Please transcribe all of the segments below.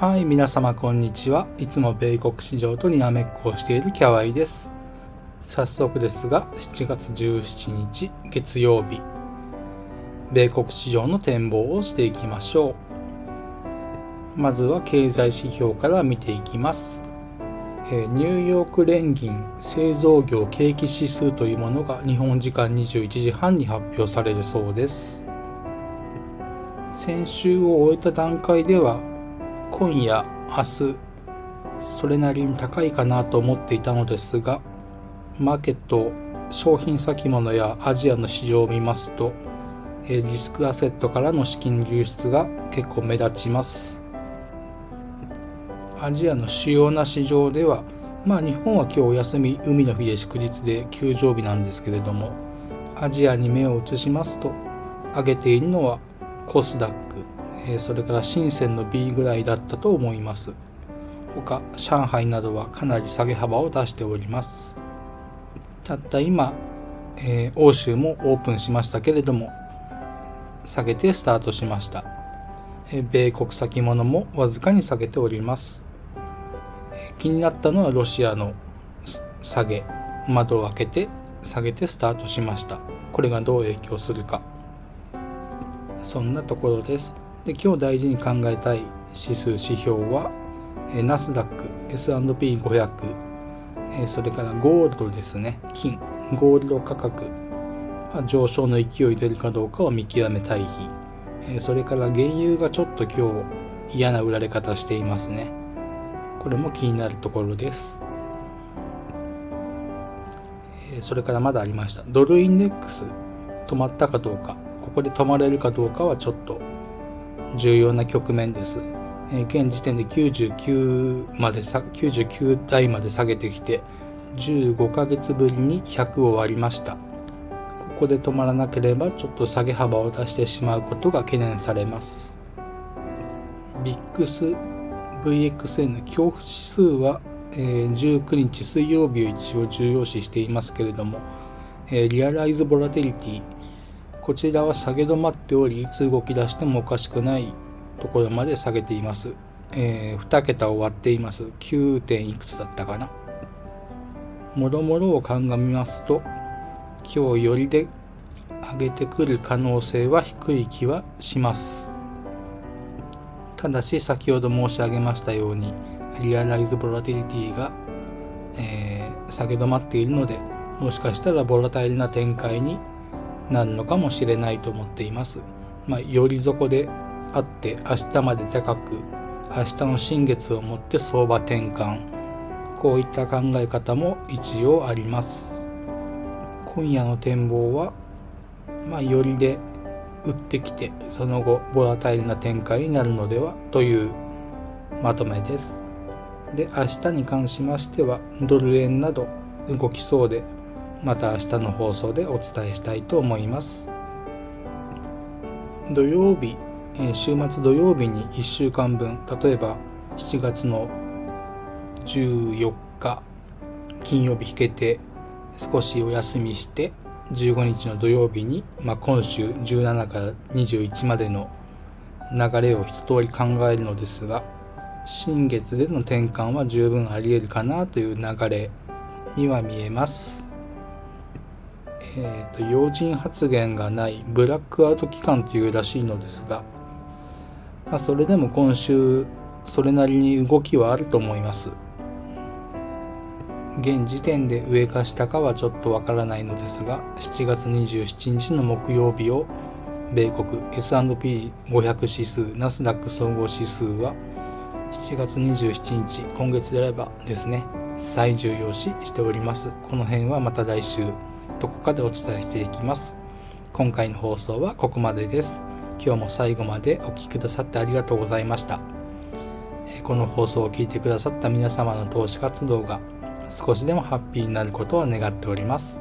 はい、皆様こんにちは。いつも米国市場とにらめっこをしているキャワイです。早速ですが、7月17日月曜日、米国市場の展望をしていきましょう。まずは経済指標から見ていきます。えニューヨーク連銀製造業景気指数というものが日本時間21時半に発表されるそうです。先週を終えた段階では今夜、明日、それなりに高いかなと思っていたのですが、マーケット、商品先物やアジアの市場を見ますと、リスクアセットからの資金流出が結構目立ちます。アジアの主要な市場では、まあ日本は今日お休み、海の日で祝日で休場日なんですけれども、アジアに目を移しますと、上げているのはコスダック、えそれから深センの B ぐらいだったと思います。他、上海などはかなり下げ幅を出しております。たった今、えー、欧州もオープンしましたけれども、下げてスタートしました。えー、米国先物もわずかに下げております。えー、気になったのはロシアの下げ、窓を開けて下げてスタートしました。これがどう影響するか。そんなところです。で今日大事に考えたい指数指標は、えナスダック、S&P500、えそれからゴールドですね、金、ゴールド価格、まあ、上昇の勢い出るかどうかを見極めたい日、えそれから原油がちょっと今日嫌な売られ方していますね。これも気になるところです。それからまだありました。ドルインデックス止まったかどうか、ここで止まれるかどうかはちょっと重要な局面です。え、現時点で99までさ、99台まで下げてきて、15ヶ月ぶりに100を割りました。ここで止まらなければちょっと下げ幅を出してしまうことが懸念されます。ビックス VXN 恐怖指数は、え、19日水曜日を一応重要視していますけれども、え、リアライズボラテリティこちらは下げ止まっており、いつ動き出してもおかしくないところまで下げています。えー、2桁を割っています。9. 点いくつだったかな。もろもろを鑑みますと、今日よりで上げてくる可能性は低い気はします。ただし、先ほど申し上げましたように、リアライズボラティリティが、えー、下げ止まっているので、もしかしたらボラタイルな展開になるのかもしれないと思っています。まあ、より底であって明日まで高く、明日の新月をもって相場転換。こういった考え方も一応あります。今夜の展望は、まあ、よりで売ってきて、その後、ボラタイルな展開になるのではというまとめです。で、明日に関しましては、ドル円など動きそうで、また明日の放送でお伝えしたいと思います。土曜日、週末土曜日に1週間分、例えば7月の14日、金曜日引けて少しお休みして、15日の土曜日に、まあ、今週17から21までの流れを一通り考えるのですが、新月での転換は十分あり得るかなという流れには見えます。えーと、要人発言がないブラックアウト期間というらしいのですが、まあ、それでも今週それなりに動きはあると思います。現時点で上か下かはちょっとわからないのですが、7月27日の木曜日を米国 S&P500 指数、ナスダック総合指数は7月27日、今月であればですね、最重要視しております。この辺はまた来週どこかでお伝えしていきます。今回の放送はここまでです。今日も最後までお聴きくださってありがとうございました。この放送を聞いてくださった皆様の投資活動が少しでもハッピーになることを願っております。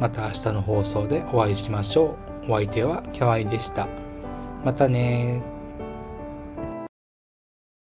また明日の放送でお会いしましょう。お相手はキャワイでした。またね